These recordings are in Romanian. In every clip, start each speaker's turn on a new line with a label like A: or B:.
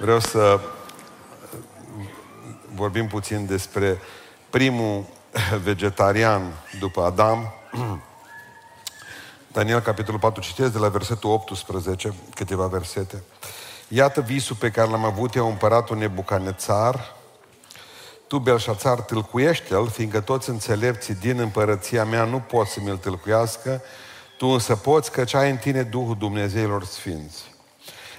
A: Vreau să vorbim puțin despre primul vegetarian după Adam. Daniel, capitolul 4, citesc de la versetul 18, câteva versete. Iată visul pe care l-am avut eu împăratul Nebucanețar. Tu, Belșațar, tâlcuiește-l, fiindcă toți înțelepții din împărăția mea nu pot să mi-l tâlcuiască, tu însă poți, căci ai în tine Duhul Dumnezeilor Sfinți.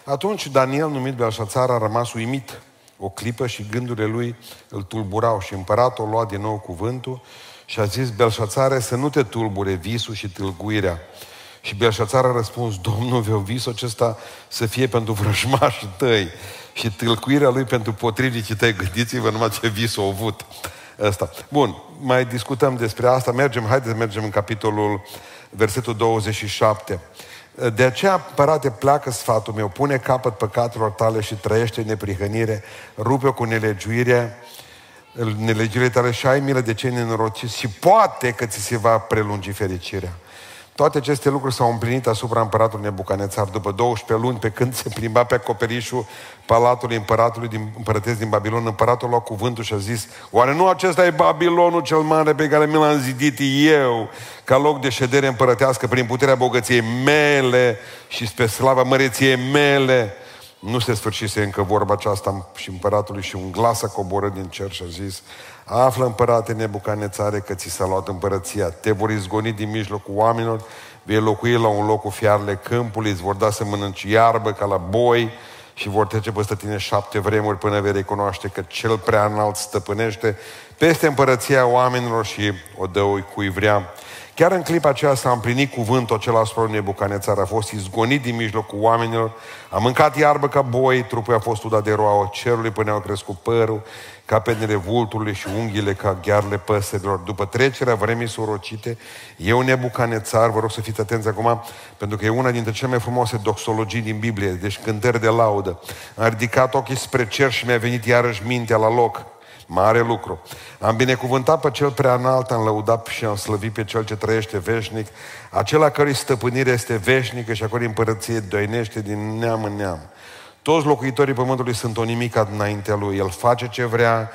A: Atunci Daniel, numit Belșațar, a rămas uimit o clipă și gândurile lui îl tulburau și împăratul a luat din nou cuvântul și a zis, Belșațare, să nu te tulbure visul și tâlguirea. Și Belșațar a răspuns, Domnul, vreau visul acesta să fie pentru vrăjmașii tăi și tâlcuirea lui pentru potrivnicii tăi. Gândiți-vă numai ce vis a avut ăsta. Bun, mai discutăm despre asta. Mergem, haideți să mergem în capitolul, versetul 27. De aceea, părate, pleacă sfatul meu, pune capăt păcatelor tale și trăiește neprihănire, rupe-o cu nelegiuire, nelegiurile tale și ai milă de cei nenorociți și poate că ți se va prelungi fericirea. Toate aceste lucruri s-au împlinit asupra împăratului Nebucanețar după 12 luni, pe când se plimba pe acoperișul palatului împăratului din, împărătesc din Babilon, împăratul a luat cuvântul și a zis, oare nu acesta e Babilonul cel mare pe care mi l-am zidit eu ca loc de ședere împărătească prin puterea bogăției mele și spre slava măreției mele? Nu se sfârșise încă vorba aceasta și împăratului și un glas a coborât din cer și a zis, Află, împărate Nebucanețare, că ți s-a luat împărăția. Te vor izgoni din mijlocul oamenilor, vei locui la un loc cu fiarele câmpului, îți vor da să mănânci iarbă ca la boi și vor trece peste tine șapte vremuri până vei recunoaște că cel prea înalt stăpânește peste împărăția oamenilor și o dă cui vrea. Chiar în clipa aceea s-a împlinit cuvântul acela asupra lui Nebucanețar, a fost izgonit din mijlocul oamenilor, a mâncat iarbă ca boi, trupul a fost udat de roa cerului până au crescut părul, capenele vulturului și unghiile ca ghearele păsărilor. După trecerea vremii sorocite, eu, Nebucanețar, vă rog să fiți atenți acum, pentru că e una dintre cele mai frumoase doxologii din Biblie, deci cântări de laudă. Am ridicat ochii spre cer și mi-a venit iarăși mintea la loc. Mare lucru. Am binecuvântat pe cel prea înalt, am lăudat și am slăvit pe cel ce trăiește veșnic, acela cărui stăpânire este veșnică și a cărui împărăție doinește din neam în neam. Toți locuitorii pământului sunt o nimica înaintea lui. El face ce vrea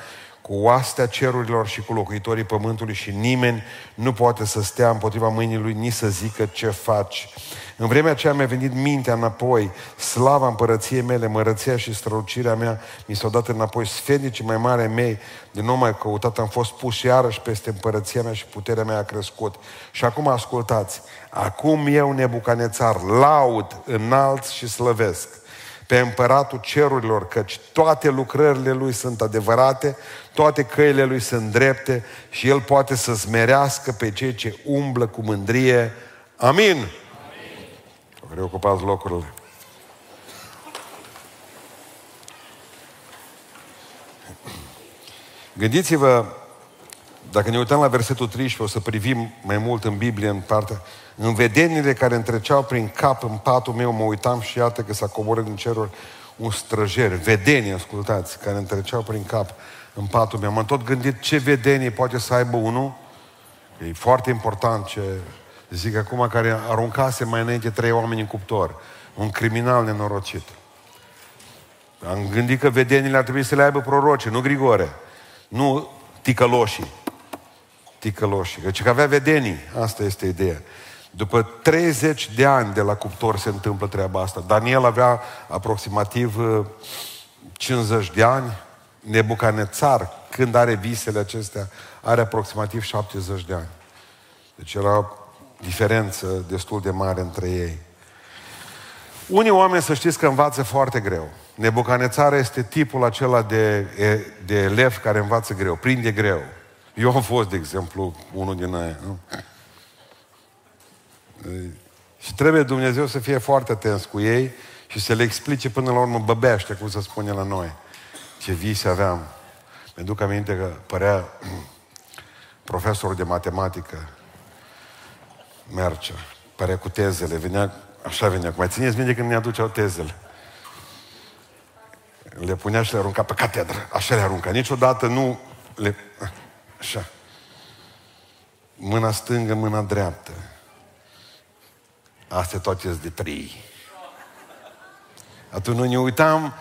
A: cu oastea cerurilor și cu locuitorii pământului și nimeni nu poate să stea împotriva mâinii lui, nici să zică ce faci. În vremea aceea mi-a venit mintea înapoi, slava împărăției mele, mărăția și strălucirea mea mi s-au dat înapoi, sfednicii mai mare mei, din nou mai căutat, am fost pus iarăși peste împărăția mea și puterea mea a crescut. Și acum ascultați, acum eu, Nebucanețar, laud, înalt și slăvesc pe împăratul cerurilor, căci toate lucrările lui sunt adevărate, toate căile lui sunt drepte și el poate să smerească pe cei ce umblă cu mândrie. Amin! Amin. Reocupați locurile. Gândiți-vă, dacă ne uităm la versetul 13, o să privim mai mult în Biblie, în partea în vedenile care întreceau prin cap în patul meu, mă uitam și iată că s-a coborât din ceruri un străjer. Vedenii, ascultați, care întreceau prin cap în patul meu. M-am tot gândit ce vedenii poate să aibă unul. E foarte important ce zic acum, care aruncase mai înainte trei oameni în cuptor. Un criminal nenorocit. Am gândit că vedenile ar trebui să le aibă proroce, nu Grigore. Nu ticăloșii. Ticăloșii. Deci că avea vedenii. Asta este ideea. După 30 de ani de la cuptor se întâmplă treaba asta. Daniel avea aproximativ 50 uh, de ani. Nebucanețar, când are visele acestea, are aproximativ 70 de ani. Deci era o diferență destul de mare între ei. Unii oameni, să știți că învață foarte greu. Nebucanețar este tipul acela de, de elev care învață greu, prinde greu. Eu am fost, de exemplu, unul din aia. Nu? Și trebuie Dumnezeu să fie foarte atent cu ei și să le explice până la urmă băbește, cum se spune la noi. Ce vise aveam. Mi-aduc aminte că părea profesorul de matematică merge, părea cu tezele, venea, așa venea. Mai țineți minte când ne aduceau tezele? Le punea și le arunca pe catedră. Așa le arunca. Niciodată nu le... Așa. Mâna stângă, mâna dreaptă. Astea toate sunt de trei. Atunci noi ne uitam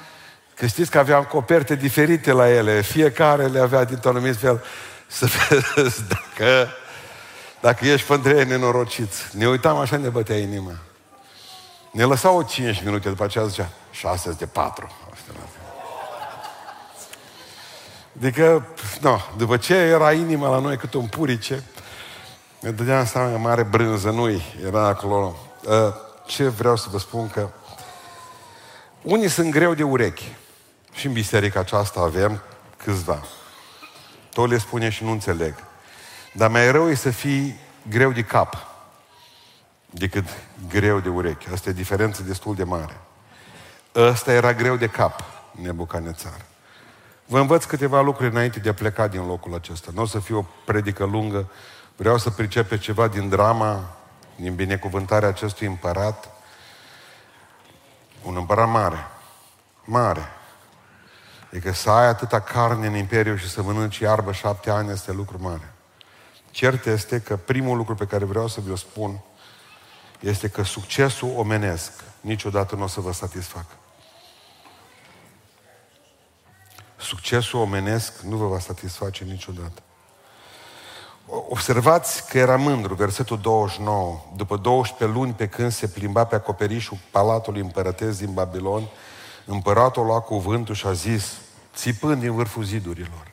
A: Că știți că aveam coperte diferite la ele, fiecare le avea dintr-un anumit fel. Să vezi dacă, dacă ești pentru ei nenorociți. Ne uitam așa, ne bătea inima. Ne lăsau 5 minute, după aceea zicea, 6 de 4. Adică, no, după ce era inima la noi cât un purice, ne dădeam seama că mare brânză nu era acolo. Ă, ce vreau să vă spun că unii sunt greu de urechi. Și în biserica aceasta avem câțiva. Tot le spune și nu înțeleg. Dar mai rău e să fii greu de cap decât greu de urechi. Asta e diferență destul de mare. Ăsta era greu de cap, Nebucanețar. Vă învăț câteva lucruri înainte de a pleca din locul acesta. Nu o să fie o predică lungă. Vreau să pricepe ceva din drama, din binecuvântarea acestui împărat. Un împărat mare. Mare. Adică să ai atâta carne în imperiu și să mănânci iarbă șapte ani este lucru mare. Cert este că primul lucru pe care vreau să vi-l spun este că succesul omenesc niciodată nu o să vă satisfacă. Succesul omenesc nu vă va satisface niciodată. Observați că era mândru, versetul 29. După 12 luni pe când se plimba pe acoperișul palatului împărătesc din Babilon, împăratul a luat cuvântul și a zis, țipând din vârful zidurilor,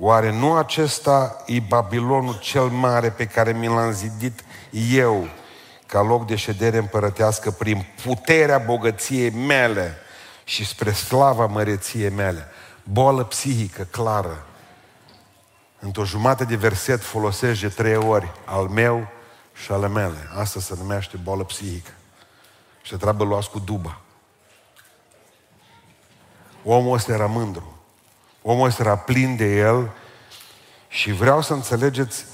A: Oare nu acesta e Babilonul cel mare pe care mi l-am zidit eu ca loc de ședere împărătească prin puterea bogăției mele și spre slava măreției mele? Boală psihică clară. Într-o jumătate de verset folosește de trei ori al meu și ale mele. Asta se numește boală psihică. Și trebuie luați cu duba. Omul ăsta era mândru. Omul ăsta era plin de el și vreau să înțelegeți,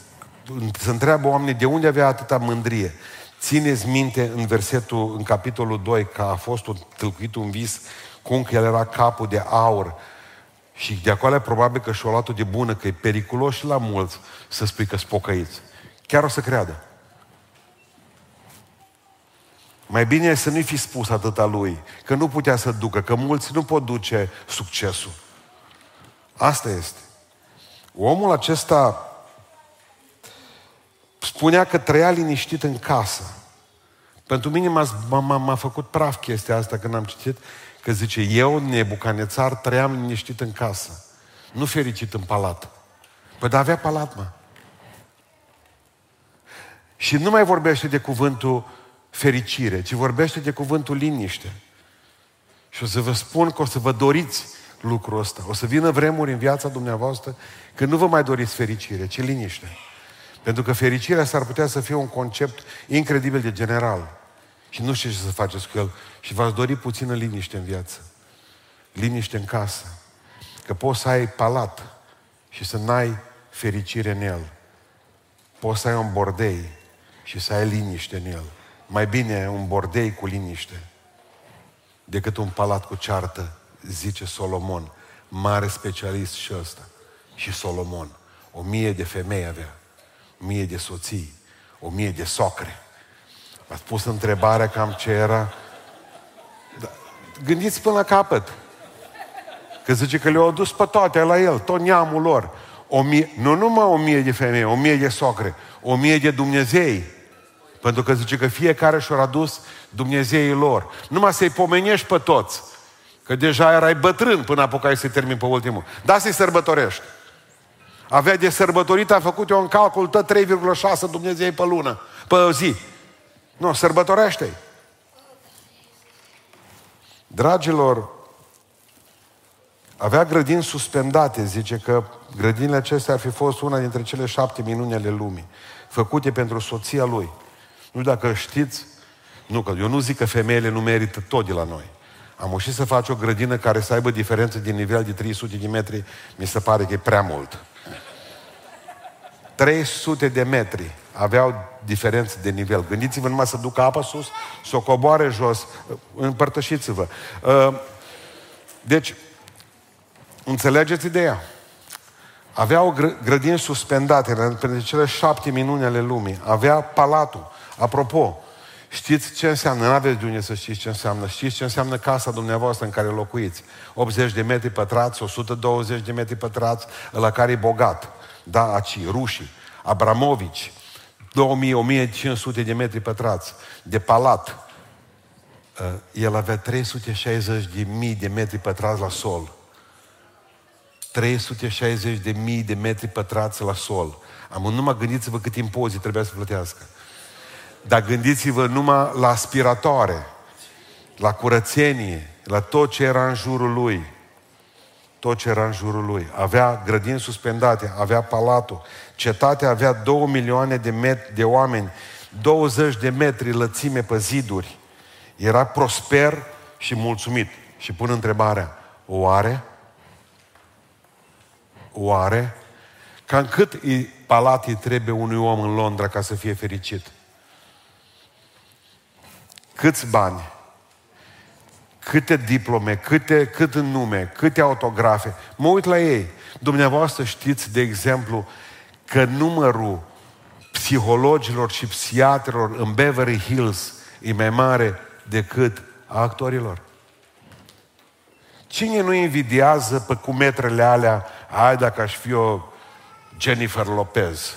A: să întreabă oamenii de unde avea atâta mândrie. Țineți minte în versetul, în capitolul 2, că a fost un, tâlcuit un vis cum că el era capul de aur și de acolo probabil că și-o luat de bună, că e periculos și la mulți să spui că spocăiți. Chiar o să creadă. Mai bine e să nu-i fi spus atâta lui, că nu putea să ducă, că mulți nu pot duce succesul. Asta este. Omul acesta spunea că trăia liniștit în casă. Pentru mine m-a, m-a, m-a făcut praf chestia asta când am citit, că zice, eu, nebucanețar, trăiam liniștit în casă. Nu fericit în palat. Păi dar avea palat, mă. Și nu mai vorbește de cuvântul fericire, ci vorbește de cuvântul liniște. Și o să vă spun că o să vă doriți lucrul ăsta. O să vină vremuri în viața dumneavoastră când nu vă mai doriți fericire, ci liniște. Pentru că fericirea s-ar putea să fie un concept incredibil de general. Și nu știu ce să faceți cu el. Și v-ați dori puțină liniște în viață. Liniște în casă. Că poți să ai palat și să n-ai fericire în el. Poți să ai un bordei și să ai liniște în el. Mai bine un bordei cu liniște decât un palat cu ceartă, zice Solomon. Mare specialist și ăsta. Și Solomon. O mie de femei avea. O mie de soții. O mie de socre. Ați pus întrebarea cam ce era. Da. Gândiți până la capăt. Că zice că le-au dus pe toate la el, tot neamul lor. O mie, nu numai o mie de femei, o mie de socre, o mie de Dumnezei. Pentru că zice că fiecare și-a adus Dumnezeii lor. Numai să-i pomenești pe toți. Că deja erai bătrân până apucai să-i termin pe ultimul. Da, să-i sărbătorești. Avea de sărbătorit, a făcut eu un calcul, tot 3,6 Dumnezei pe lună, pe zi. Nu, sărbătorește-i. Dragilor, avea grădini suspendate, zice că grădinile acestea ar fi fost una dintre cele șapte minuni ale lumii, făcute pentru soția lui. Nu știu dacă știți, nu, că eu nu zic că femeile nu merită tot de la noi. Am ușit să faci o grădină care să aibă diferență din nivel de 300 de metri, mi se pare că e prea mult. 300 de metri aveau diferență de nivel. Gândiți-vă numai să ducă apa sus, să o coboare jos. Împărtășiți-vă. Uh, deci, înțelegeți ideea? Aveau grădini suspendate pentru cele șapte minuni ale lumii. Avea palatul. Apropo, Știți ce înseamnă? Nu aveți de unde să știți ce înseamnă. Știți ce înseamnă casa dumneavoastră în care locuiți? 80 de metri pătrați, 120 de metri pătrați, la care e bogat. Da, aci, rușii, Abramovici, 2000-1500 de metri pătrați, de palat. Uh, el avea 360 de mii de metri pătrați la sol. 360 de mii de metri pătrați la sol. Am numai gândiți-vă cât impozit trebuia să plătească. Dar gândiți-vă numai la aspiratoare, la curățenie, la tot ce era în jurul lui. Tot ce era în jurul lui. Avea grădini suspendate, avea palatul. Cetatea avea două milioane de, met- de oameni, 20 de metri lățime pe ziduri. Era prosper și mulțumit. Și pun întrebarea, oare? Oare? Cam cât palat îi trebuie unui om în Londra ca să fie fericit? Câți bani? Câte diplome, câte, cât în nume, câte autografe. Mă uit la ei. Dumneavoastră știți, de exemplu, că numărul psihologilor și psiatrilor în Beverly Hills e mai mare decât a actorilor. Cine nu invidiază pe cumetrele alea, ai dacă aș fi o Jennifer Lopez,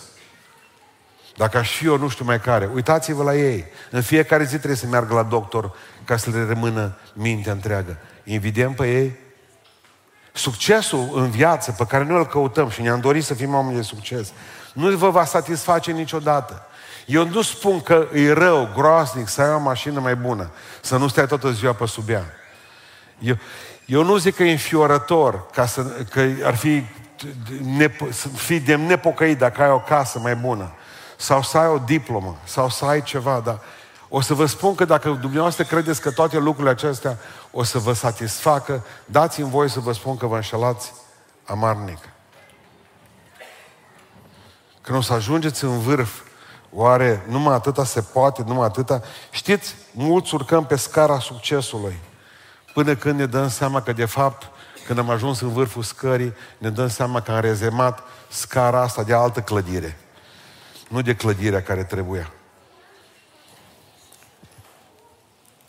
A: dacă aș fi eu nu știu mai care, uitați-vă la ei. În fiecare zi trebuie să meargă la doctor ca să le rămână mintea întreagă. Invidiem pe ei? Succesul în viață pe care noi îl căutăm și ne-am dorit să fim oameni de succes, nu vă va satisface niciodată. Eu nu spun că e rău, groaznic, să ai o mașină mai bună, să nu stai toată ziua pe sub ea. Eu, eu nu zic că e înfiorător, ca să, că ar fi, ne, să fii de nepocăit dacă ai o casă mai bună sau să ai o diplomă, sau să ai ceva, dar o să vă spun că dacă dumneavoastră credeți că toate lucrurile acestea o să vă satisfacă, dați-mi voi să vă spun că vă înșelați amarnic. Când o să ajungeți în vârf, oare numai atâta se poate, numai atâta? Știți, mulți urcăm pe scara succesului, până când ne dăm seama că de fapt, când am ajuns în vârful scării, ne dăm seama că am rezemat scara asta de altă clădire nu de clădirea care trebuia.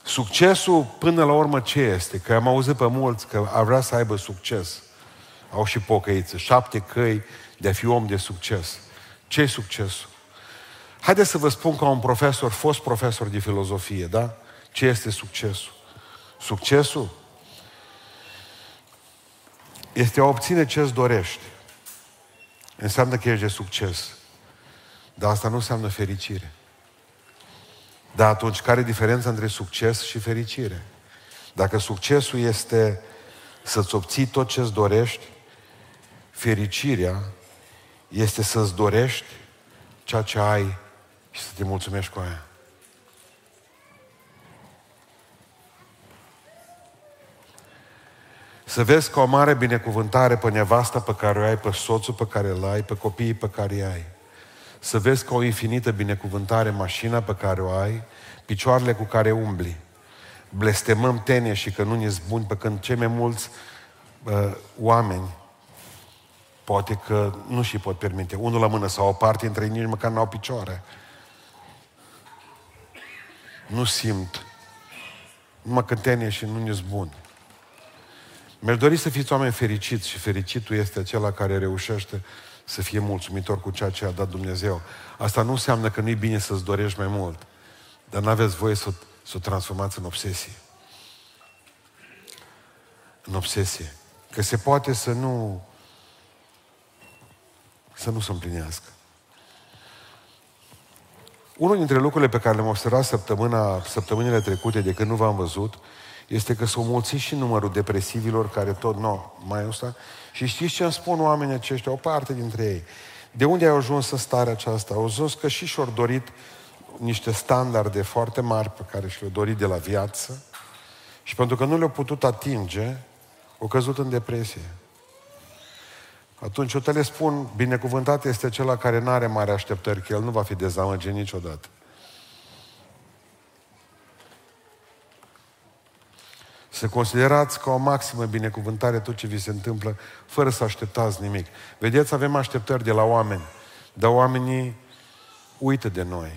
A: Succesul, până la urmă, ce este? Că am auzit pe mulți că ar vrea să aibă succes. Au și pocăiță. Șapte căi de a fi om de succes. ce e succesul? Haideți să vă spun ca un profesor, fost profesor de filozofie, da? Ce este succesul? Succesul este a obține ce îți dorești. Înseamnă că ești de succes. Dar asta nu înseamnă fericire. Dar atunci, care e diferența între succes și fericire? Dacă succesul este să-ți obții tot ce-ți dorești, fericirea este să-ți dorești ceea ce ai și să te mulțumești cu aia. Să vezi ca o mare binecuvântare pe nevasta pe care o ai, pe soțul pe care îl ai, pe copiii pe care îi ai să vezi ca o infinită binecuvântare mașina pe care o ai, picioarele cu care umbli. Blestemăm tene și că nu ne buni, pe când cei mai mulți uh, oameni poate că nu și pot permite. Unul la mână sau o parte între ei nici măcar n-au picioare. Nu simt. Numai cântenie și nu ne bun. Mi-aș dori să fiți oameni fericiți și fericitul este acela care reușește să fie mulțumitor cu ceea ce a dat Dumnezeu. Asta nu înseamnă că nu-i bine să-ți dorești mai mult, dar nu aveți voie să, să o transformați în obsesie. În obsesie. Că se poate să nu să nu se împlinească. Unul dintre lucrurile pe care le-am observat săptămâna, săptămânile trecute de când nu v-am văzut, este că s-au mulțit și numărul depresivilor care tot nu mai ăsta. Și știți ce îmi spun oamenii aceștia, o parte dintre ei? De unde au ajuns în starea aceasta? Au ajuns că și și-au dorit niște standarde foarte mari pe care și le-au dorit de la viață și pentru că nu le-au putut atinge, au căzut în depresie. Atunci eu te le spun, binecuvântat este acela care nu are mare așteptări, că el nu va fi dezamăgit niciodată. Să considerați ca o maximă binecuvântare tot ce vi se întâmplă, fără să așteptați nimic. Vedeți, avem așteptări de la oameni, dar oamenii uită de noi.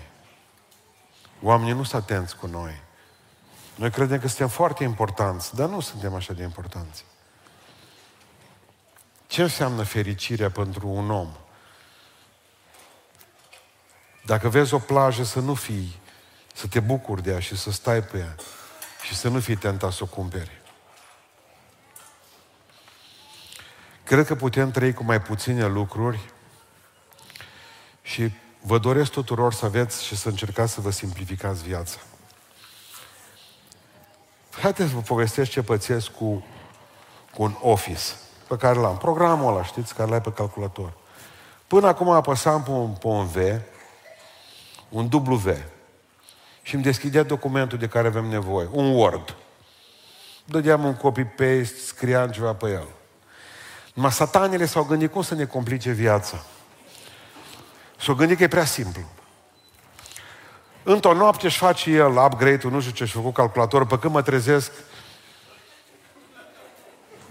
A: Oamenii nu sunt atenți cu noi. Noi credem că suntem foarte importanți, dar nu suntem așa de importanți. Ce înseamnă fericirea pentru un om? Dacă vezi o plajă, să nu fii, să te bucuri de ea și să stai pe ea și să nu fii tentat să o cumperi. Cred că putem trăi cu mai puține lucruri și vă doresc tuturor să aveți și să încercați să vă simplificați viața. Haideți să vă povestesc ce pățesc cu, cu un office pe care l-am. Programul ăla, știți, care l-ai pe calculator. Până acum apăsam pe un, pe un V, un W, și îmi deschidea documentul de care avem nevoie, un Word. Dădeam un copy-paste, scriam ceva pe el. Numai satanele s-au gândit cum să ne complice viața. S-au gândit că e prea simplu. Într-o noapte își face el upgrade-ul, nu știu ce și făcut calculatorul, pe când mă trezesc,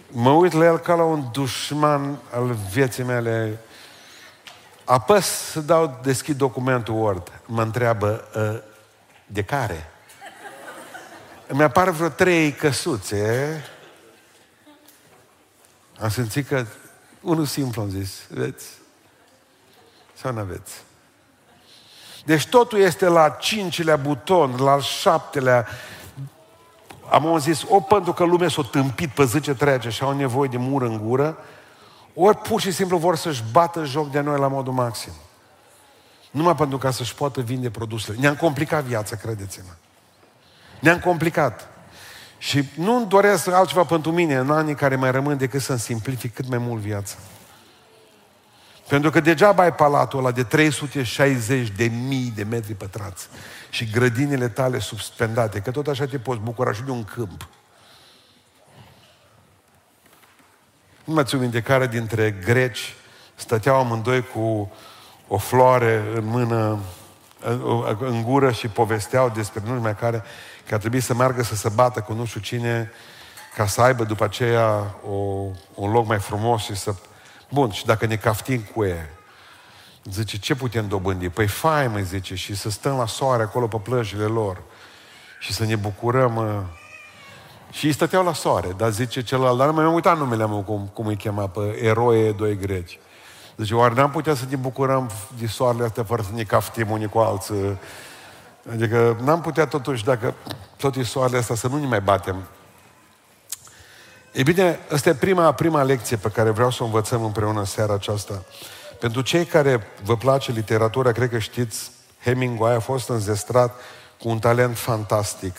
A: mă uit la el ca la un dușman al vieții mele. Apăs să dau, deschid documentul Word. Mă întreabă, ă, de care? Îmi apar vreo trei căsuțe. Am simțit că unul simplu am zis, veți? Sau nu aveți? Deci totul este la cincilea buton, la al șaptelea. Am zis, o pentru că lumea s-a tâmpit pe zi ce trece și au nevoie de mură în gură, ori pur și simplu vor să-și bată joc de noi la modul maxim. Numai pentru ca să-și poată vinde produsele. Ne-am complicat viața, credeți-mă. Ne-am complicat. Și nu-mi doresc altceva pentru mine în anii care mai rămân decât să-mi simplific cât mai mult viața. Pentru că degeaba ai palatul ăla de 360 de mii de metri pătrați și grădinile tale suspendate, că tot așa te poți bucura și de un câmp. Nu mai țin minte care dintre greci stăteau amândoi cu o floare în mână, în gură și povesteau despre nu știu mai care, că ar trebui să meargă să se bată cu nu știu cine ca să aibă după aceea o, un loc mai frumos și să Bun, și dacă ne caftim cu ea, zice, ce putem dobândi? Păi fai, mă zice, și să stăm la soare acolo pe plăjile lor și să ne bucurăm. Uh. Și ei stăteau la soare, dar zice celălalt, dar nu mi-am uitat numele meu, cum, cum îi chema, pe eroe doi greci. Zice, oare n-am putea să ne bucurăm de soarele astea fără să ne caftim unii cu alții? Adică n-am putea totuși, dacă tot e soarele astea, să nu ne mai batem E bine, asta e prima, prima lecție pe care vreau să o învățăm împreună în seara aceasta. Pentru cei care vă place literatura, cred că știți, Hemingway a fost înzestrat cu un talent fantastic.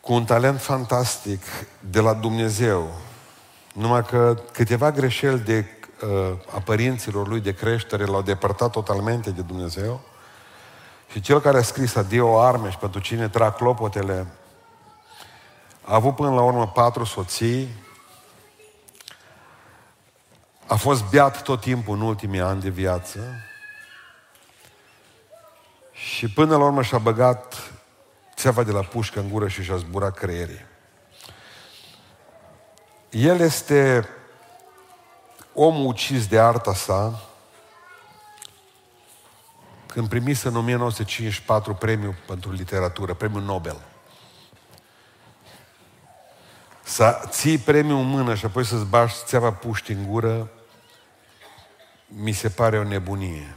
A: Cu un talent fantastic de la Dumnezeu. Numai că câteva greșeli de, uh, a părinților lui de creștere l-au depărtat totalmente de Dumnezeu. Și cel care a scris Adio arme și pentru cine trag clopotele a avut până la urmă patru soții, a fost beat tot timpul în ultimii ani de viață și până la urmă și-a băgat țeava de la pușcă în gură și și-a zburat creierii. El este omul ucis de arta sa când primise în 1954 premiul pentru literatură, premiul Nobel. Să ții premiul în mână și apoi să-ți bași țeava puști în gură, mi se pare o nebunie.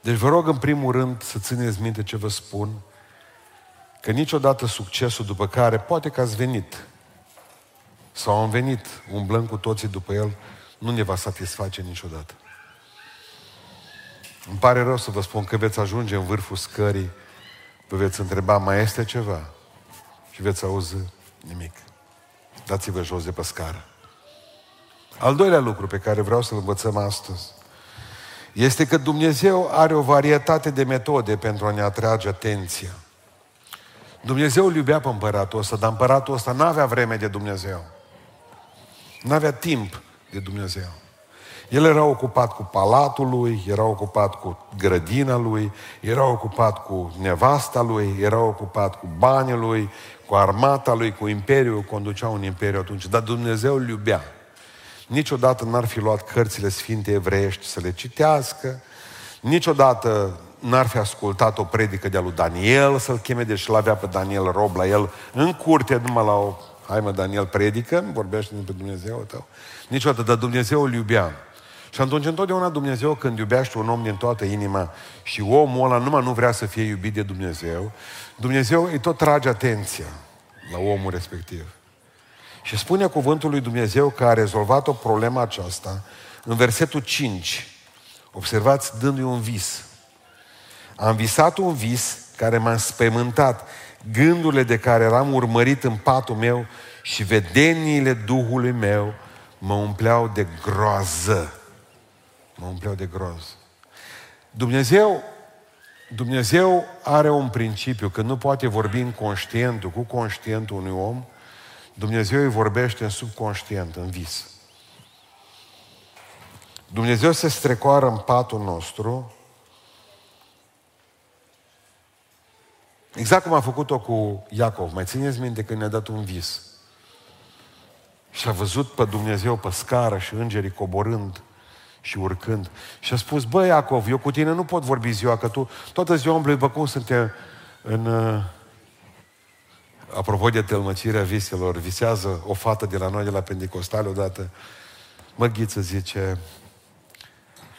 A: Deci vă rog în primul rând să țineți minte ce vă spun, că niciodată succesul după care poate că ați venit sau am venit umblând cu toții după el, nu ne va satisface niciodată. Îmi pare rău să vă spun că veți ajunge în vârful scării, vă veți întreba, mai este ceva? și veți auzi nimic. Dați-vă jos de pe scară. Al doilea lucru pe care vreau să-l învățăm astăzi este că Dumnezeu are o varietate de metode pentru a ne atrage atenția. Dumnezeu îl iubea pe împăratul ăsta, dar împăratul ăsta nu avea vreme de Dumnezeu. Nu avea timp de Dumnezeu. El era ocupat cu palatul lui, era ocupat cu grădina lui, era ocupat cu nevasta lui, era ocupat cu banii lui, cu armata lui, cu imperiul, conducea un imperiu atunci, dar Dumnezeu îl iubea. Niciodată n-ar fi luat cărțile sfinte evreiești să le citească, niciodată n-ar fi ascultat o predică de-a lui Daniel să-l cheme, deși l avea pe Daniel rob la el în curte, numai la o... Hai mă, Daniel, predică, vorbește despre Dumnezeu tău. Niciodată, dar Dumnezeu îl iubea. Și atunci întotdeauna Dumnezeu când iubește un om din toată inima și omul ăla numai nu vrea să fie iubit de Dumnezeu, Dumnezeu îi tot trage atenția la omul respectiv. Și spune cuvântul lui Dumnezeu că a rezolvat o problemă aceasta în versetul 5. Observați, dându-i un vis. Am visat un vis care m-a spământat, gândurile de care eram urmărit în patul meu și vedeniile Duhului meu mă umpleau de groază. Mă umpleau de groz. Dumnezeu, Dumnezeu are un principiu, că nu poate vorbi în conștientul, cu conștientul unui om, Dumnezeu îi vorbește în subconștient, în vis. Dumnezeu se strecoară în patul nostru, exact cum a făcut-o cu Iacov. Mai țineți minte când ne-a dat un vis. Și a văzut pe Dumnezeu pe scară și îngerii coborând și urcând. Și a spus, bă, Iacov, eu cu tine nu pot vorbi ziua, că tu toată ziua umbli, bă, cum suntem în... Uh... Apropo de tălmăcirea viselor, visează o fată de la noi, de la Pentecostale, odată. Mă, Ghiță, zice,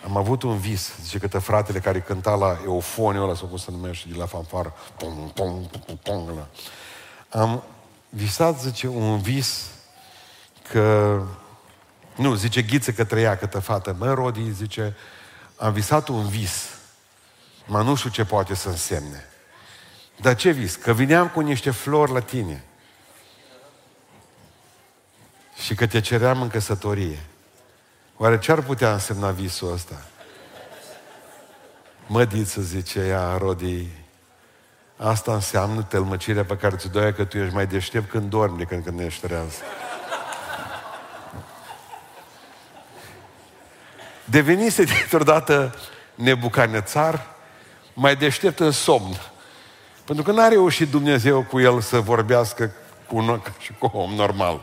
A: am avut un vis, zice că fratele care cânta la eufoniul ăla, sau cum se numește, de la fanfară, pom, pom, pom, pom, ăla. Am visat, zice, un vis că nu, zice Ghiță că trăia câtă fată. Mă, Rodi, zice, am visat un vis. Mă, nu știu ce poate să însemne. Dar ce vis? Că vineam cu niște flori la tine. Și că te ceream în căsătorie. Oare ce ar putea însemna visul ăsta? Mădiță, zice ea, Rodi, asta înseamnă tălmăcirea pe care ți-o doi că tu ești mai deștept când dormi decât când ești treaz. Devenise dintr-o dată nebucanețar, mai deștept în somn. Pentru că n-a reușit Dumnezeu cu el să vorbească cu un, ca și cu om normal.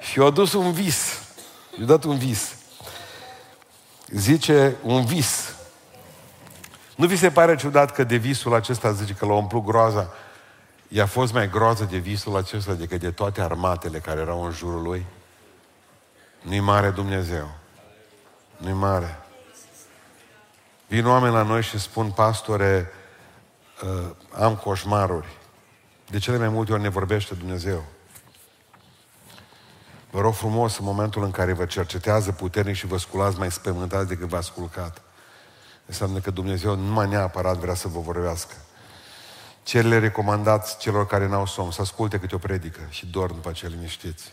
A: Și i-a dus un vis. I-a dat un vis. Zice, un vis. Nu vi se pare ciudat că de visul acesta, zice că l-a umplut groaza, i-a fost mai groază de visul acesta decât de toate armatele care erau în jurul lui? Nu-i mare Dumnezeu nu mare. Vin oameni la noi și spun, pastore, uh, am coșmaruri. De cele mai multe ori ne vorbește Dumnezeu. Vă rog frumos, în momentul în care vă cercetează puternic și vă sculați mai spământați decât v-ați sculcat, înseamnă că Dumnezeu nu mai neapărat vrea să vă vorbească. Ce le recomandați celor care n-au somn? Să asculte câte o predică și dorm după ce liniștiți.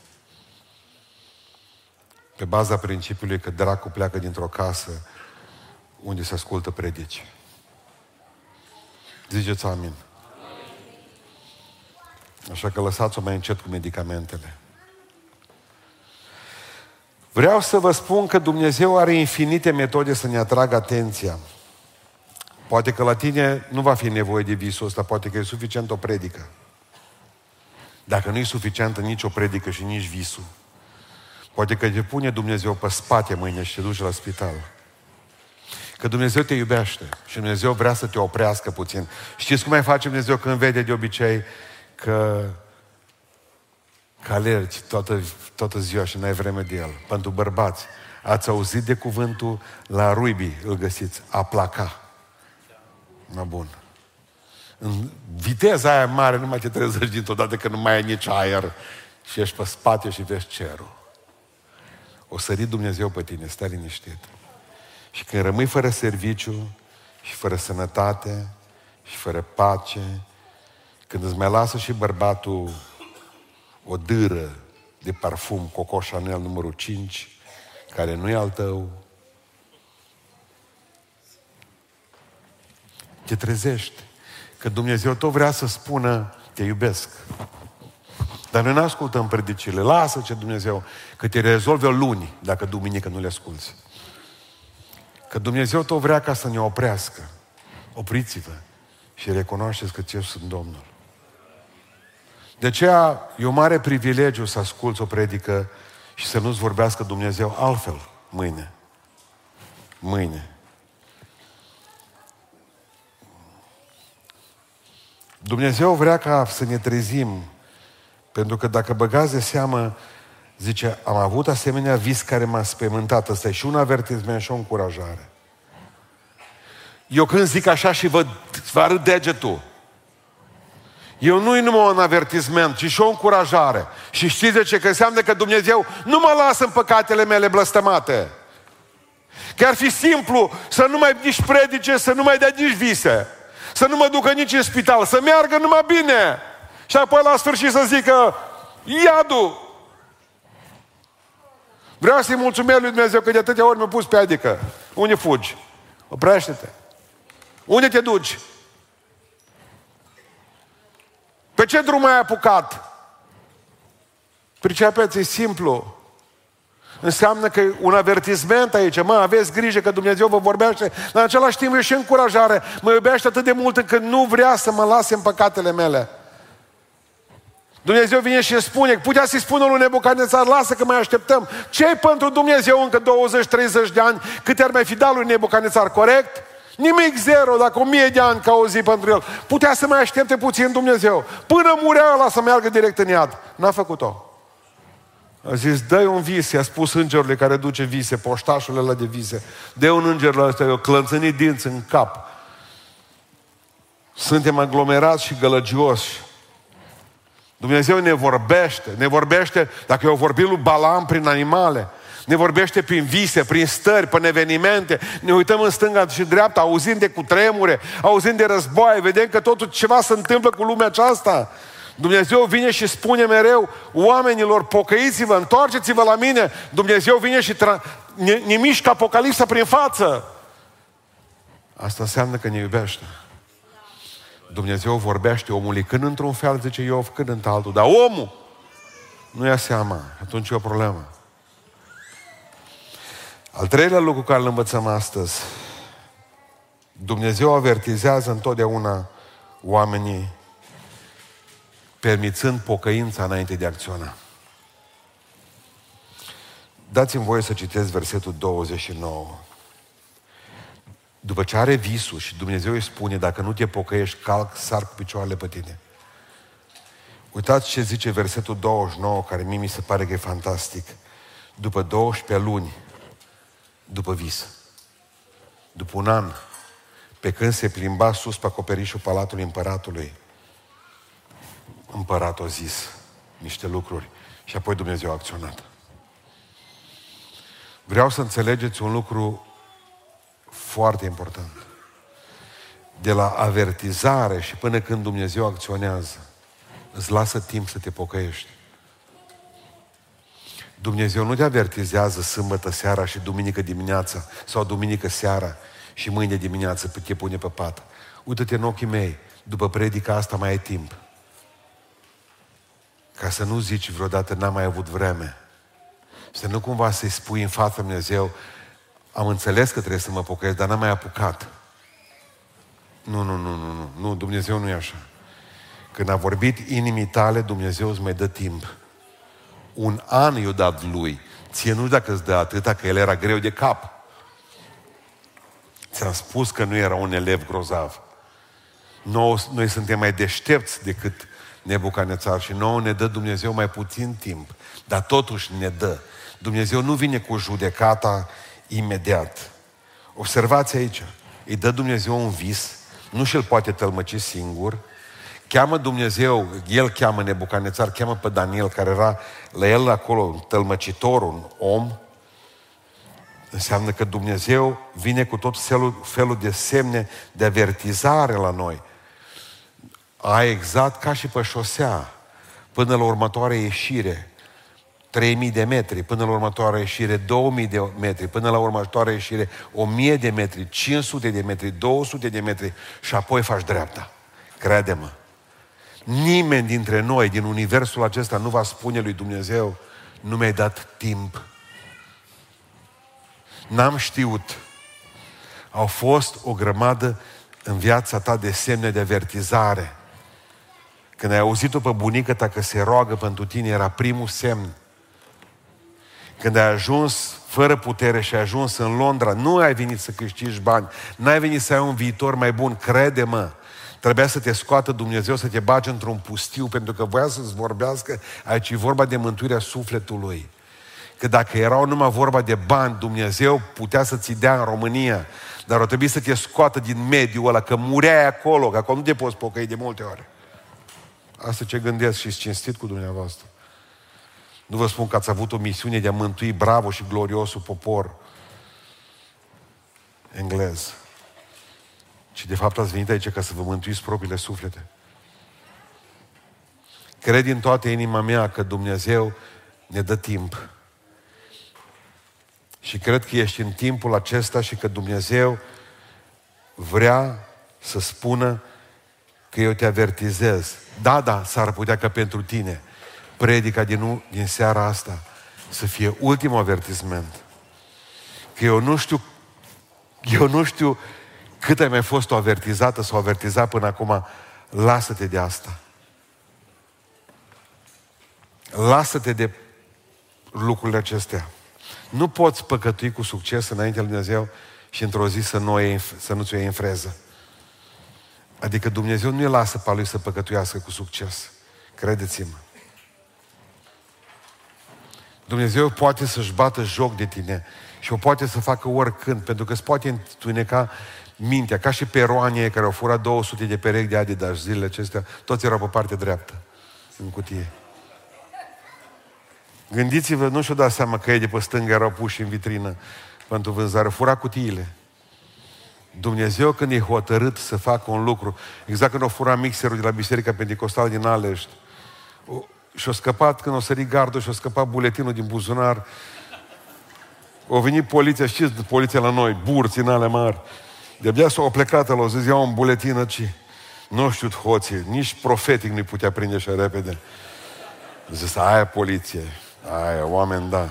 A: Pe baza principiului că dracul pleacă dintr-o casă unde se ascultă predici. Ziceți amin. Așa că lăsați-o mai încet cu medicamentele. Vreau să vă spun că Dumnezeu are infinite metode să ne atragă atenția. Poate că la tine nu va fi nevoie de visul ăsta, poate că e suficient o predică. Dacă nu e suficientă nici o predică și nici visul, Poate că te pune Dumnezeu pe spate mâine și te duce la spital. Că Dumnezeu te iubește și Dumnezeu vrea să te oprească puțin. Știți cum mai face Dumnezeu când vede de obicei că, că alergi toată, toată ziua și n-ai vreme de El. Pentru bărbați, ați auzit de cuvântul la Ruibi, îl găsiți, a placa. Na bun. În viteza aia mare nu mai te trezești dintr-o dată că nu mai ai nici aer și ești pe spate și vezi cerul. O sări Dumnezeu pe tine, stai liniștit. Și când rămâi fără serviciu și fără sănătate și fără pace, când îți mai lasă și bărbatul o dâră de parfum Coco Chanel numărul 5, care nu e al tău, te trezești. Că Dumnezeu tot vrea să spună, te iubesc. Dar noi nu ascultăm predicile. Lasă ce Dumnezeu, că te rezolve o luni dacă duminică nu le asculți. Că Dumnezeu tot vrea ca să ne oprească. Opriți-vă și recunoașteți că eu sunt Domnul. De aceea e o mare privilegiu să asculți o predică și să nu-ți vorbească Dumnezeu altfel mâine. Mâine. Dumnezeu vrea ca să ne trezim, pentru că dacă băgați de seamă, zice, am avut asemenea vis care m-a spământat. Ăsta e și un avertisment și o încurajare. Eu când zic așa și vă, vă arăt degetul, eu nu-i numai un avertisment, ci și o încurajare. Și știți de ce? Că înseamnă că Dumnezeu nu mă lasă în păcatele mele blăstămate. Că ar fi simplu să nu mai nici predice, să nu mai dea nici vise, să nu mă ducă nici în spital, să meargă numai bine. Și apoi la sfârșit să zică, iadu! Vreau să-i mulțumesc lui Dumnezeu că de atâtea ori mi-a pus pe adică. Unde fugi? Oprește-te. Unde te duci? Pe ce drum ai apucat? Pricepeți, e simplu. Înseamnă că un avertisment aici, mă, aveți grijă că Dumnezeu vă vorbește, dar în același timp e și încurajare. Mă iubește atât de mult încât nu vrea să mă lase în păcatele mele. Dumnezeu vine și îmi spune, putea să-i spună lui Nebucadnețar, lasă că mai așteptăm. ce pentru Dumnezeu încă 20-30 de ani, câte ar mai fi dat lui Nebucadnețar, corect? Nimic zero, dacă o mie de ani ca o zi pentru el. Putea să mai aștepte puțin Dumnezeu. Până murea ăla să meargă direct în iad. N-a făcut-o. A zis, dă un vis, i-a spus îngerului care duce vise, poștașul ăla de vise. dă un înger la ăsta, eu clănțănit dinți în cap. Suntem aglomerați și gălăgioși. Dumnezeu ne vorbește, ne vorbește, dacă eu vorbit lui Balam prin animale, ne vorbește prin vise, prin stări, prin evenimente, ne uităm în stânga și dreapta, auzim de cutremure, auzim de războaie, vedem că totul ceva se întâmplă cu lumea aceasta. Dumnezeu vine și spune mereu oamenilor, pocăiți-vă, întoarceți-vă la mine. Dumnezeu vine și tra- ne, ne mișcă apocalipsa prin față. Asta înseamnă că ne iubește. Dumnezeu vorbește omului când într-un fel, zice Iov, când într-altul. Dar omul nu ia seama. Atunci e o problemă. Al treilea lucru care îl învățăm astăzi, Dumnezeu avertizează întotdeauna oamenii permițând pocăința înainte de a acționa. Dați-mi voie să citesc versetul 29. După ce are visul și Dumnezeu îi spune, dacă nu te pocăiești, calc, sar cu picioarele pe tine. Uitați ce zice versetul 29, care mie mi se pare că e fantastic. După 12 luni, după vis, după un an, pe când se plimba sus pe acoperișul palatului împăratului, împăratul a zis niște lucruri și apoi Dumnezeu a acționat. Vreau să înțelegeți un lucru foarte important. De la avertizare și până când Dumnezeu acționează, îți lasă timp să te pocăiești. Dumnezeu nu te avertizează sâmbătă seara și duminică dimineața sau duminică seara și mâine dimineață pe te pune pe pat. Uită-te în ochii mei, după predica asta mai ai timp. Ca să nu zici vreodată n-am mai avut vreme. Să nu cumva să-i spui în fața Dumnezeu, am înțeles că trebuie să mă pocăiesc, dar n-am mai apucat. Nu, nu, nu, nu, nu, nu, Dumnezeu nu e așa. Când a vorbit inimii tale, Dumnezeu îți mai dă timp. Un an i-a dat lui. Ție nu dacă îți dă atâta, că el era greu de cap. Ți-am spus că nu era un elev grozav. Noi, noi suntem mai deștepți decât Nebucanețar și nouă ne dă Dumnezeu mai puțin timp, dar totuși ne dă. Dumnezeu nu vine cu judecata imediat. Observați aici, îi dă Dumnezeu un vis, nu și-l poate tălmăci singur, cheamă Dumnezeu, el cheamă Nebucanețar, cheamă pe Daniel, care era la el acolo, un tălmăcitor, un om, înseamnă că Dumnezeu vine cu tot felul, felul de semne de avertizare la noi a exact ca și pe șosea, până la următoarea ieșire, 3000 de metri, până la următoarea ieșire 2000 de metri, până la următoarea ieșire 1000 de metri, 500 de metri, 200 de metri și apoi faci dreapta. Crede-mă. Nimeni dintre noi, din universul acesta, nu va spune lui Dumnezeu, nu mi-ai dat timp. N-am știut. Au fost o grămadă în viața ta de semne de avertizare când ai auzit-o pe bunică ta că se roagă pentru tine, era primul semn. Când ai ajuns fără putere și ai ajuns în Londra, nu ai venit să câștigi bani, n-ai venit să ai un viitor mai bun, crede-mă. Trebuia să te scoată Dumnezeu, să te bage într-un pustiu, pentru că voia să-ți vorbească, aici e vorba de mântuirea sufletului. Că dacă erau numai vorba de bani, Dumnezeu putea să-ți dea în România, dar o trebuie să te scoată din mediul ăla, că mureai acolo, că acolo nu te poți pocăi de multe ori. Asta ce gândesc și cinstit cu dumneavoastră. Nu vă spun că ați avut o misiune de a mântui bravo și gloriosul popor englez. Ci de fapt ați venit aici ca să vă mântuiți propriile suflete. Cred din toată inima mea că Dumnezeu ne dă timp. Și cred că ești în timpul acesta și că Dumnezeu vrea să spună că eu te avertizez. Da, da, s-ar putea ca pentru tine predica din, din seara asta să fie ultimul avertisment. Că eu nu știu, eu nu știu cât ai mai fost o avertizată sau avertizat până acum, lasă-te de asta. Lasă-te de lucrurile acestea. Nu poți păcătui cu succes înaintea lui Dumnezeu și într-o zi să, nu iei, să nu ți-o iei în freză. Adică Dumnezeu nu îi lasă pe lui să păcătuiască cu succes. Credeți-mă. Dumnezeu poate să-și bată joc de tine și o poate să facă oricând, pentru că îți poate întuneca mintea, ca și peroanie care au furat 200 de perechi de Adidas zilele acestea, toți erau pe partea dreaptă, în cutie. Gândiți-vă, nu și-o dat seama că ei de pe stângă erau puși în vitrină pentru vânzare, fura cutiile. Dumnezeu când e hotărât să facă un lucru, exact când o fura mixerul de la Biserica Pentecostală din Alești, și-a scăpat, când o sărit gardul, și-a scăpat buletinul din buzunar, o venit poliția, știți, poliția la noi, burți în ale mari. De-abia s-au plecat, l-au zis, iau un buletin aici. Nu știu hoții, nici profetic nu-i putea prinde așa repede. Zis, aia poliție, aia, oameni, da.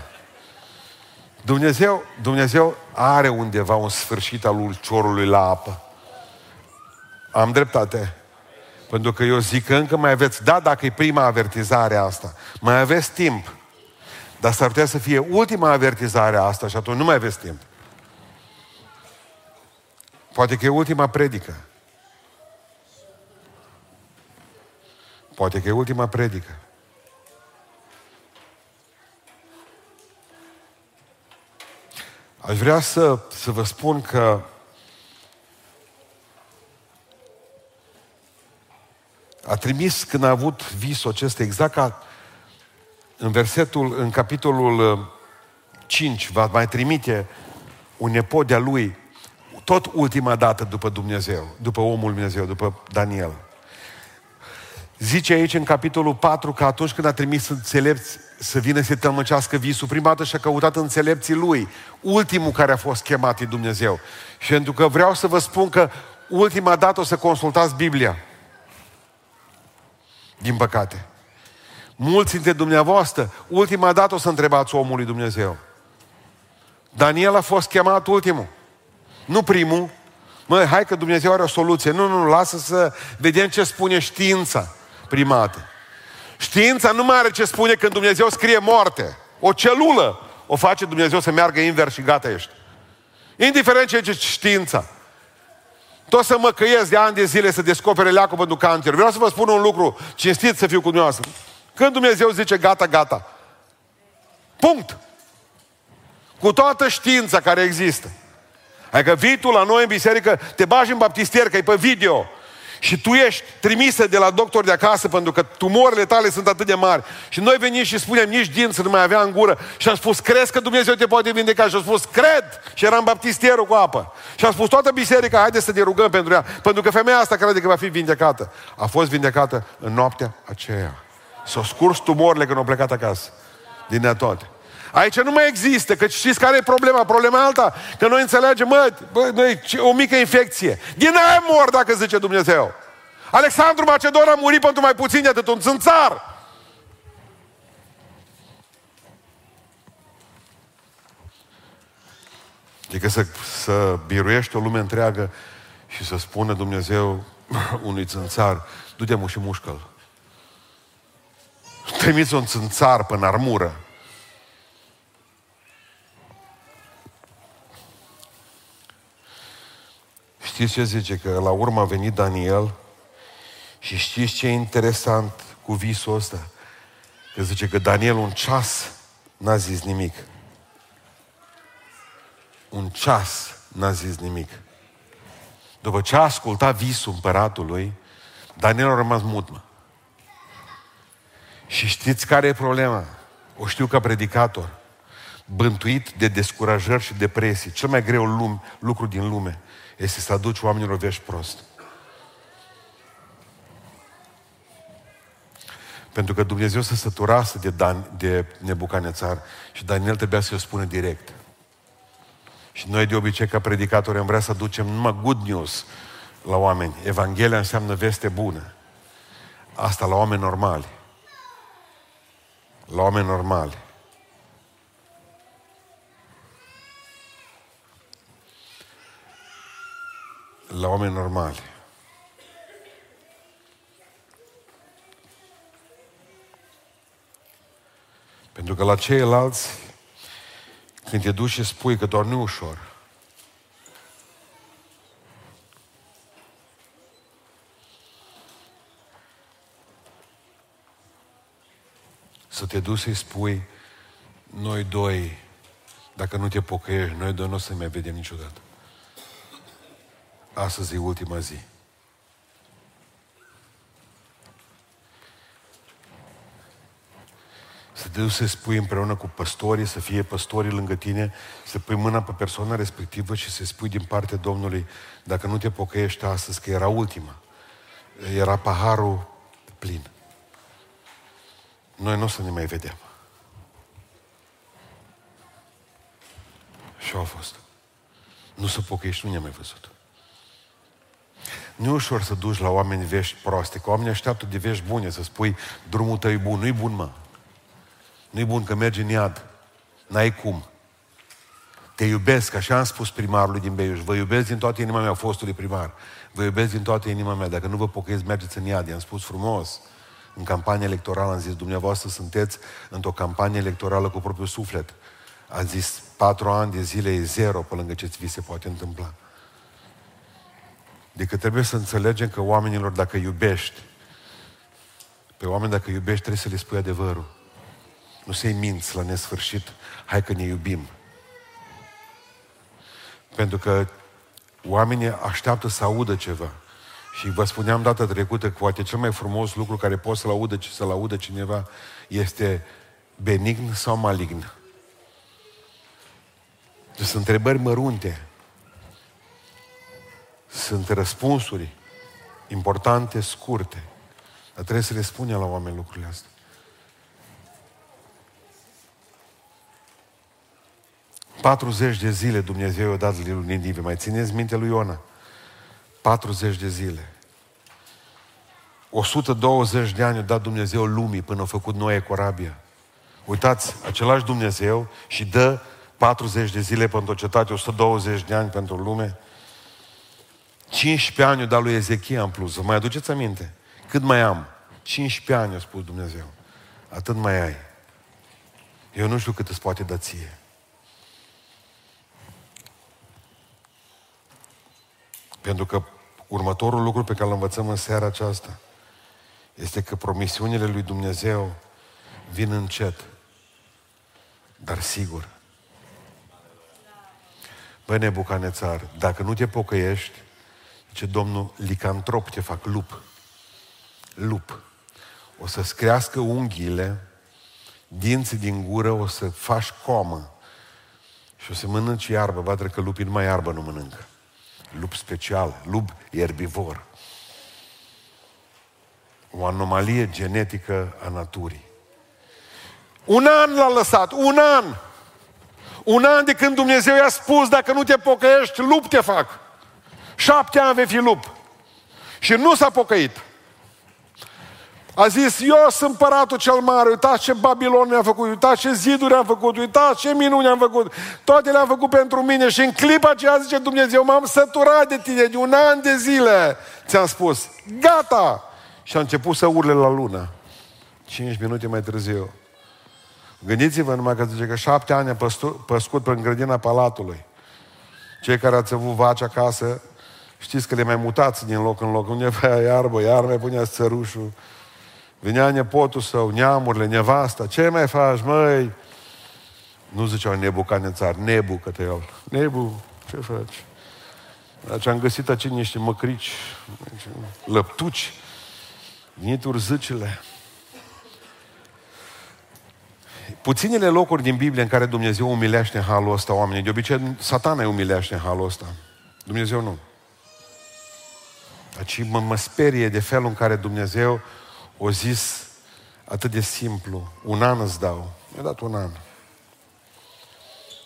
A: Dumnezeu, Dumnezeu are undeva un sfârșit al ulciorului la apă. Am dreptate. Pentru că eu zic că încă mai aveți, da, dacă e prima avertizare asta, mai aveți timp. Dar s-ar putea să fie ultima avertizare asta și atunci nu mai aveți timp. Poate că e ultima predică. Poate că e ultima predică. Aș vrea să, să vă spun că a trimis când a avut visul acesta, exact ca în versetul, în capitolul 5, uh, va mai trimite un nepot de-a lui, tot ultima dată după Dumnezeu, după omul Dumnezeu, după Daniel. Zice aici în capitolul 4 că atunci când a trimis înțelepți să vină să tămăcească visul, prima dată și-a căutat înțelepții lui, ultimul care a fost chemat e Dumnezeu. Și pentru că vreau să vă spun că ultima dată o să consultați Biblia. Din păcate. Mulți dintre dumneavoastră, ultima dată o să întrebați omului Dumnezeu. Daniel a fost chemat ultimul. Nu primul. Măi, hai că Dumnezeu are o soluție. Nu, nu, nu, lasă să vedem ce spune știința primată. Știința nu mai are ce spune când Dumnezeu scrie moarte. O celulă o face Dumnezeu să meargă invers și gata ești. Indiferent ce zice știința. Tot să mă căiesc de ani de zile să descopere leacul pentru cancer. Vreau să vă spun un lucru, cinstit să fiu cu dumneavoastră. Când Dumnezeu zice gata, gata. Punct. Cu toată știința care există. Adică vii tu la noi în biserică, te bagi în baptistier, că e pe video. Și tu ești trimisă de la doctor de acasă pentru că tumorile tale sunt atât de mari. Și noi venim și spunem, nici dinți nu mai avea în gură. Și am spus, crezi că Dumnezeu te poate vindeca? Și am spus, cred! Și eram baptistierul cu apă. Și am spus, toată biserica, haide să ne rugăm pentru ea. Pentru că femeia asta crede că va fi vindecată. A fost vindecată în noaptea aceea. S-au scurs tumorile când au plecat acasă. Din ea toate. Aici nu mai există, că știți care e problema? Problema alta, că noi înțelegem, mă, bă, noi, o mică infecție. Din aia mor, dacă zice Dumnezeu. Alexandru Macedon a murit pentru mai puțin de atât, un țânțar. Adică să, să biruiești o lume întreagă și să spună Dumnezeu unui țânțar, du-te și mușcă-l. Trimiți un țânțar până armură. Știți ce zice? Că la urmă a venit Daniel Și știți ce e interesant cu visul ăsta? Că zice că Daniel un ceas n-a zis nimic. Un ceas n-a zis nimic. După ce a ascultat visul împăratului, Daniel a rămas mut, mă. Și știți care e problema? O știu ca predicator. Bântuit de descurajări și depresii. Cel mai greu lume, lucru din lume este să aduci oamenilor vești prost. Pentru că Dumnezeu se săturase de, Dan, de Nebucanețar și Daniel trebuia să-i spună direct. Și noi de obicei ca predicatori am vrea să aducem numai good news la oameni. Evanghelia înseamnă veste bună. Asta la oameni normali. La oameni normali. La oameni normali. Pentru că la ceilalți, când te duci și spui că doar nu ușor, să te duci să-i spui, noi doi, dacă nu te pocăiești, noi doi nu o să mai vedem niciodată. Astăzi e ultima zi. Să te duci să spui împreună cu păstorii, să fie păstorii lângă tine, să pui mâna pe persoana respectivă și să spui din partea Domnului, dacă nu te pocăiești astăzi, că era ultima. Era paharul plin. Noi nu o să ne mai vedem. Și au fost. Nu să pocăiești, nu ne-am mai văzut. Nu e ușor să duci la oameni vești proaste, că oamenii așteaptă de vești bune, să spui drumul tău e bun. Nu-i bun, mă. Nu-i bun că mergi în iad. N-ai cum. Te iubesc, așa am spus primarului din Beiuș. Vă iubesc din toată inima mea, fostului primar. Vă iubesc din toată inima mea. Dacă nu vă pocăiți, mergeți în iad. I-am spus frumos. În campanie electorală am zis, dumneavoastră sunteți într-o campanie electorală cu propriul suflet. A zis, patru ani de zile e zero pe lângă ce ți vi se poate întâmpla. Adică trebuie să înțelegem că oamenilor, dacă iubești, pe oameni dacă iubești, trebuie să le spui adevărul. Nu să-i minți la nesfârșit, hai că ne iubim. Pentru că oamenii așteaptă să audă ceva. Și vă spuneam data trecută că poate cel mai frumos lucru care poți să-l audă, să-l audă cineva este benign sau malign. Deci sunt întrebări mărunte. Sunt răspunsuri importante, scurte. Dar trebuie să le spunem la oameni lucrurile astea. Patruzeci de zile Dumnezeu i-a dat lui Ninive. Mai țineți minte lui Iona? 40 de zile. 120 de ani a dat Dumnezeu lumii până a făcut Noe corabia. Uitați, același Dumnezeu și dă 40 de zile pentru o cetate, 120 de ani pentru lume. 15 ani a dat lui Ezechia în plus. Vă mai aduceți aminte? Cât mai am? 15 ani, a spus Dumnezeu. Atât mai ai. Eu nu știu cât îți poate da ție. Pentru că următorul lucru pe care îl învățăm în seara aceasta este că promisiunile lui Dumnezeu vin încet, dar sigur. Băi, Nebucanețar, dacă nu te pocăiești, ce Domnul, licantrop te fac lup. Lup. O să-ți crească unghiile, dinții din gură, o să faci comă și o să mănânci iarbă. Va că lupii numai iarbă nu mănâncă lup special, lup erbivor. O anomalie genetică a naturii. Un an l-a lăsat, un an! Un an de când Dumnezeu i-a spus, dacă nu te pocăiești, lup te fac. Șapte ani vei fi lup. Și nu s-a pocăit. A zis, eu sunt împăratul cel mare, uitați ce Babilon mi-a făcut, uitați ce ziduri am făcut, uitați ce minuni am făcut. Toate le-am făcut pentru mine și în clipa aceea zice Dumnezeu, m-am săturat de tine, de un an de zile, ți-am spus, gata! Și a început să urle la lună. Cinci minute mai târziu. Gândiți-vă numai că zice că șapte ani a păscut pe grădina palatului. Cei care ați avut vaci acasă Știți că le mai mutați din loc în loc. Unde avea iarbă, iar mai punea țărușul. Venea nepotul său, neamurile, nevasta. Ce mai faci, măi? Nu ziceau nebu ca nețar, nebu către el. Nebu, ce faci? Deci am găsit aici niște măcrici, lăptuci, nituri zâcile. Puținele locuri din Biblie în care Dumnezeu umilește în halul ăsta oamenii. De obicei, satana îi umilește în halul ăsta. Dumnezeu nu. Deci mă, mă sperie de felul în care Dumnezeu o zis atât de simplu. Un an îți dau. Mi-a dat un an.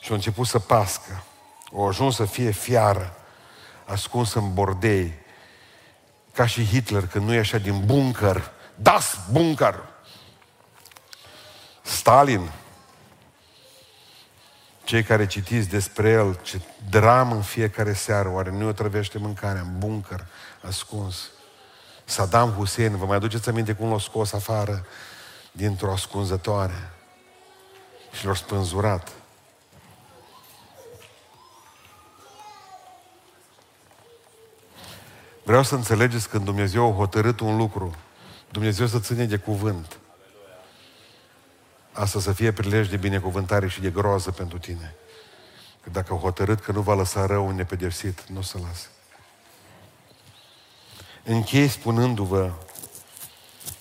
A: Și a început să pască. O ajuns să fie fiară, ascuns în bordei, ca și Hitler, când nu ieșea din bunker. Das bunker! Stalin, cei care citiți despre el, ce dramă în fiecare seară, oare nu o trăvește mâncarea în bunker, ascuns. Saddam Hussein, vă mai aduceți aminte cum l-a scos afară dintr-o ascunzătoare și l-a spânzurat. Vreau să înțelegeți când Dumnezeu a hotărât un lucru, Dumnezeu să ține de cuvânt. Asta să fie prilej de binecuvântare și de groază pentru tine. Că dacă a hotărât că nu va lăsa rău nepedepsit, nu o să lasă. Închei spunându-vă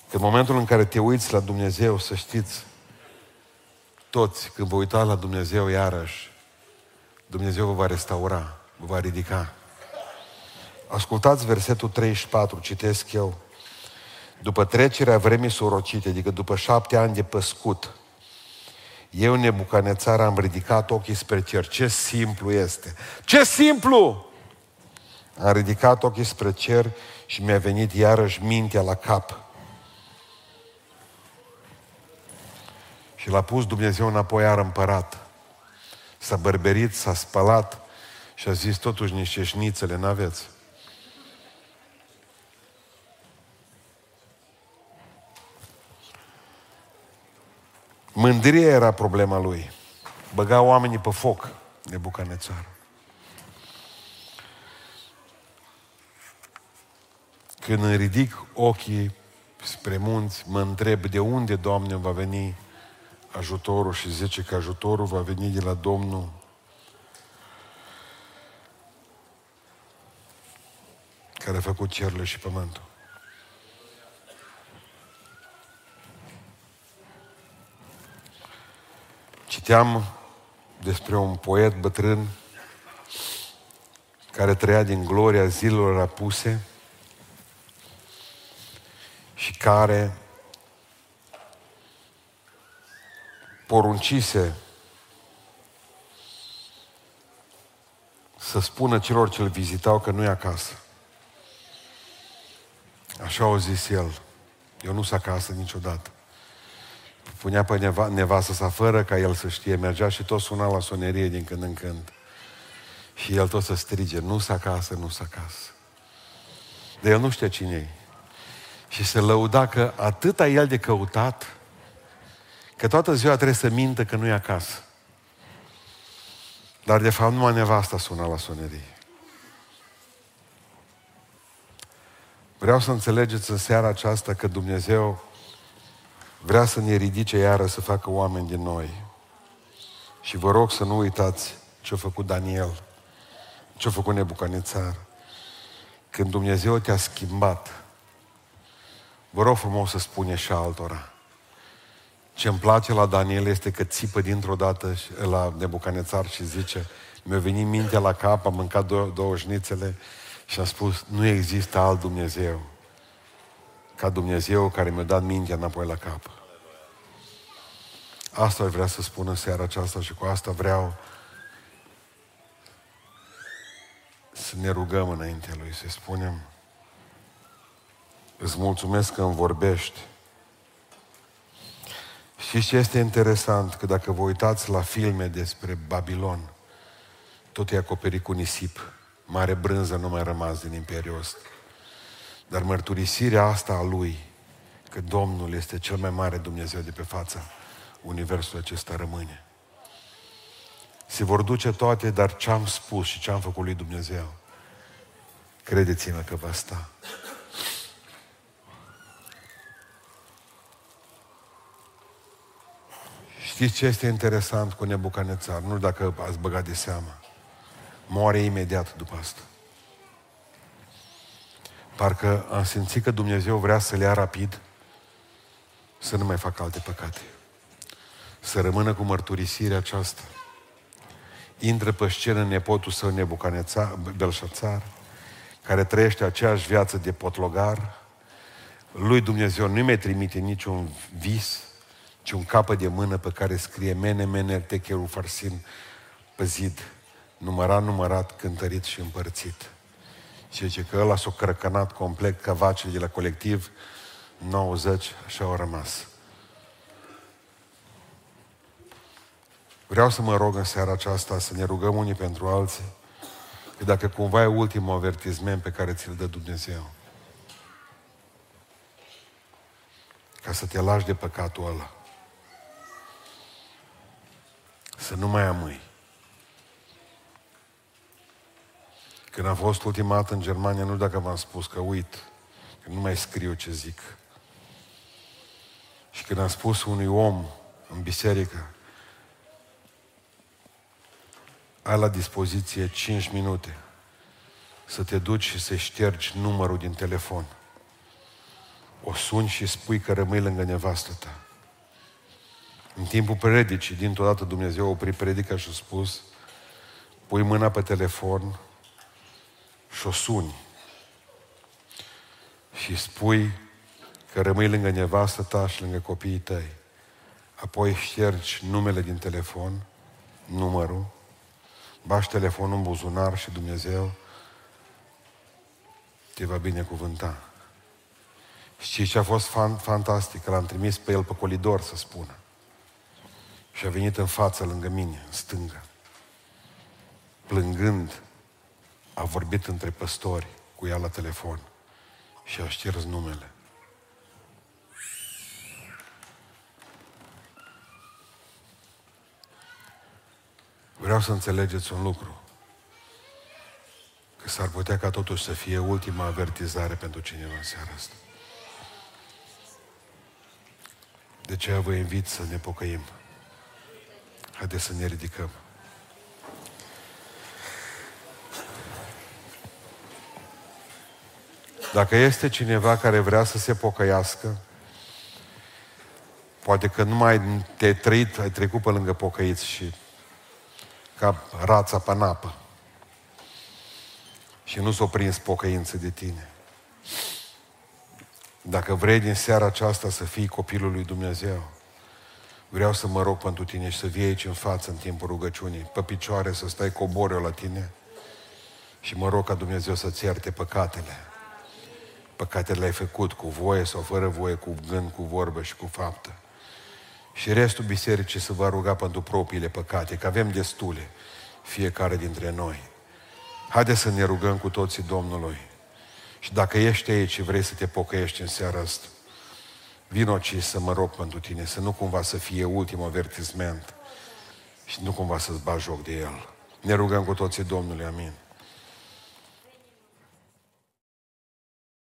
A: că în momentul în care te uiți la Dumnezeu, să știți, toți, când vă uitați la Dumnezeu iarăși, Dumnezeu vă va restaura, vă va ridica. Ascultați versetul 34, citesc eu. După trecerea vremii sorocite, adică după șapte ani de păscut, eu, Nebucanețar, am ridicat ochii spre cer. Ce simplu este! Ce simplu! Am ridicat ochii spre cer și mi-a venit iarăși mintea la cap. Și l-a pus Dumnezeu înapoi iar împărat. S-a bărberit, s-a spălat și a zis totuși niște șnițele n-aveți. Mândria era problema lui. Băga oamenii pe foc, Nebucanețar. Când îmi ridic ochii spre munți, mă întreb de unde, Doamne, va veni ajutorul și zice că ajutorul va veni de la Domnul care a făcut cerul și pământul. Citeam despre un poet bătrân care trăia din gloria zilelor apuse și care poruncise să spună celor ce îl vizitau că nu e acasă. Așa au zis el. Eu nu sunt acasă niciodată punea pe neva, nevastă sa fără ca el să știe, mergea și tot suna la sonerie din când în când. Și el tot să strige, nu s acasă, nu s acasă. Dar el nu știa cine e. Și se lăuda că atâta el de căutat, că toată ziua trebuie să mintă că nu e acasă. Dar de fapt numai nevasta suna la sonerie. Vreau să înțelegeți în seara aceasta că Dumnezeu vrea să ne ridice iară să facă oameni din noi. Și vă rog să nu uitați ce a făcut Daniel, ce a făcut Nebucanețar. Când Dumnezeu te-a schimbat, vă rog frumos să spune și altora. Ce îmi place la Daniel este că țipă dintr-o dată la Nebucanețar și zice mi-a venit mintea la cap, am mâncat două, două șnițele și a spus, nu există alt Dumnezeu ca Dumnezeu care mi-a dat mintea înapoi la cap. Asta vrea să spun în seara aceasta și cu asta vreau să ne rugăm înaintea Lui, să spunem îți mulțumesc că îmi vorbești. Și ce este interesant? Că dacă vă uitați la filme despre Babilon, tot e acoperit cu nisip. Mare brânză nu mai rămas din Imperiul ăsta. Dar mărturisirea asta a lui, că Domnul este cel mai mare Dumnezeu de pe fața universul acesta rămâne. Se vor duce toate, dar ce am spus și ce am făcut lui Dumnezeu Credeți-mă că va sta. Știți ce este interesant cu Nebucanețar? Nu dacă ați băgat de seamă. Moare imediat după asta. Parcă am simțit că Dumnezeu vrea să le ia rapid să nu mai facă alte păcate. Să rămână cu mărturisirea aceasta. Intră pe scenă nepotul său Nebucanețar, Belșațar, care trăiește aceeași viață de potlogar. Lui Dumnezeu nu-i mai trimite niciun vis, ci un capă de mână pe care scrie mene, mene, techeru, farsin, pe zid, numărat, numărat, cântărit și împărțit. Și zice că ăla s-a crăcănat complet ca vacile de la colectiv, 90 și au rămas. Vreau să mă rog în seara aceasta să ne rugăm unii pentru alții, că dacă cumva e ultimul avertisment pe care ți-l dă Dumnezeu, ca să te lași de păcatul ăla, să nu mai amâi. Când am fost ultima dată în Germania, nu dacă v-am spus că uit, că nu mai scriu ce zic. Și când am spus unui om în biserică, ai la dispoziție 5 minute să te duci și să ștergi numărul din telefon. O suni și spui că rămâi lângă nevastă ta. În timpul predicii, dintr-o dată Dumnezeu a oprit predica și a spus pui mâna pe telefon și o suni și spui că rămâi lângă nevastă ta și lângă copiii tăi. Apoi ștergi numele din telefon, numărul, bași telefonul în buzunar și Dumnezeu te va binecuvânta. Și ce a fost fan, fantastic? L-am trimis pe el pe colidor să spună. Și a venit în față lângă mine, în stânga. Plângând, a vorbit între păstori cu ea la telefon și a șters numele. Vreau să înțelegeți un lucru. Că s-ar putea ca totuși să fie ultima avertizare pentru cineva în seara asta. De aceea vă invit să ne pocăim. Haideți să ne ridicăm. Dacă este cineva care vrea să se pocăiască, poate că nu mai te-ai trăit, ai trecut pe lângă pocăiți și ca rața pe apă. Și nu s-o prins pocăință de tine. Dacă vrei din seara aceasta să fii copilul lui Dumnezeu, vreau să mă rog pentru tine și să vii aici în față în timpul rugăciunii, pe picioare, să stai coboră la tine și mă rog ca Dumnezeu să-ți ierte păcatele. Păcatele le-ai făcut cu voie sau fără voie, cu gând, cu vorbă și cu faptă. Și restul bisericii să vă ruga pentru propriile păcate, că avem destule, fiecare dintre noi. Haideți să ne rugăm cu toții Domnului. Și dacă ești aici și vrei să te pocăiești în seara asta, vino ci să mă rog pentru tine, să nu cumva să fie ultimul avertisment și nu cumva să-ți bagi joc de el. Ne rugăm cu toții Domnului, amin.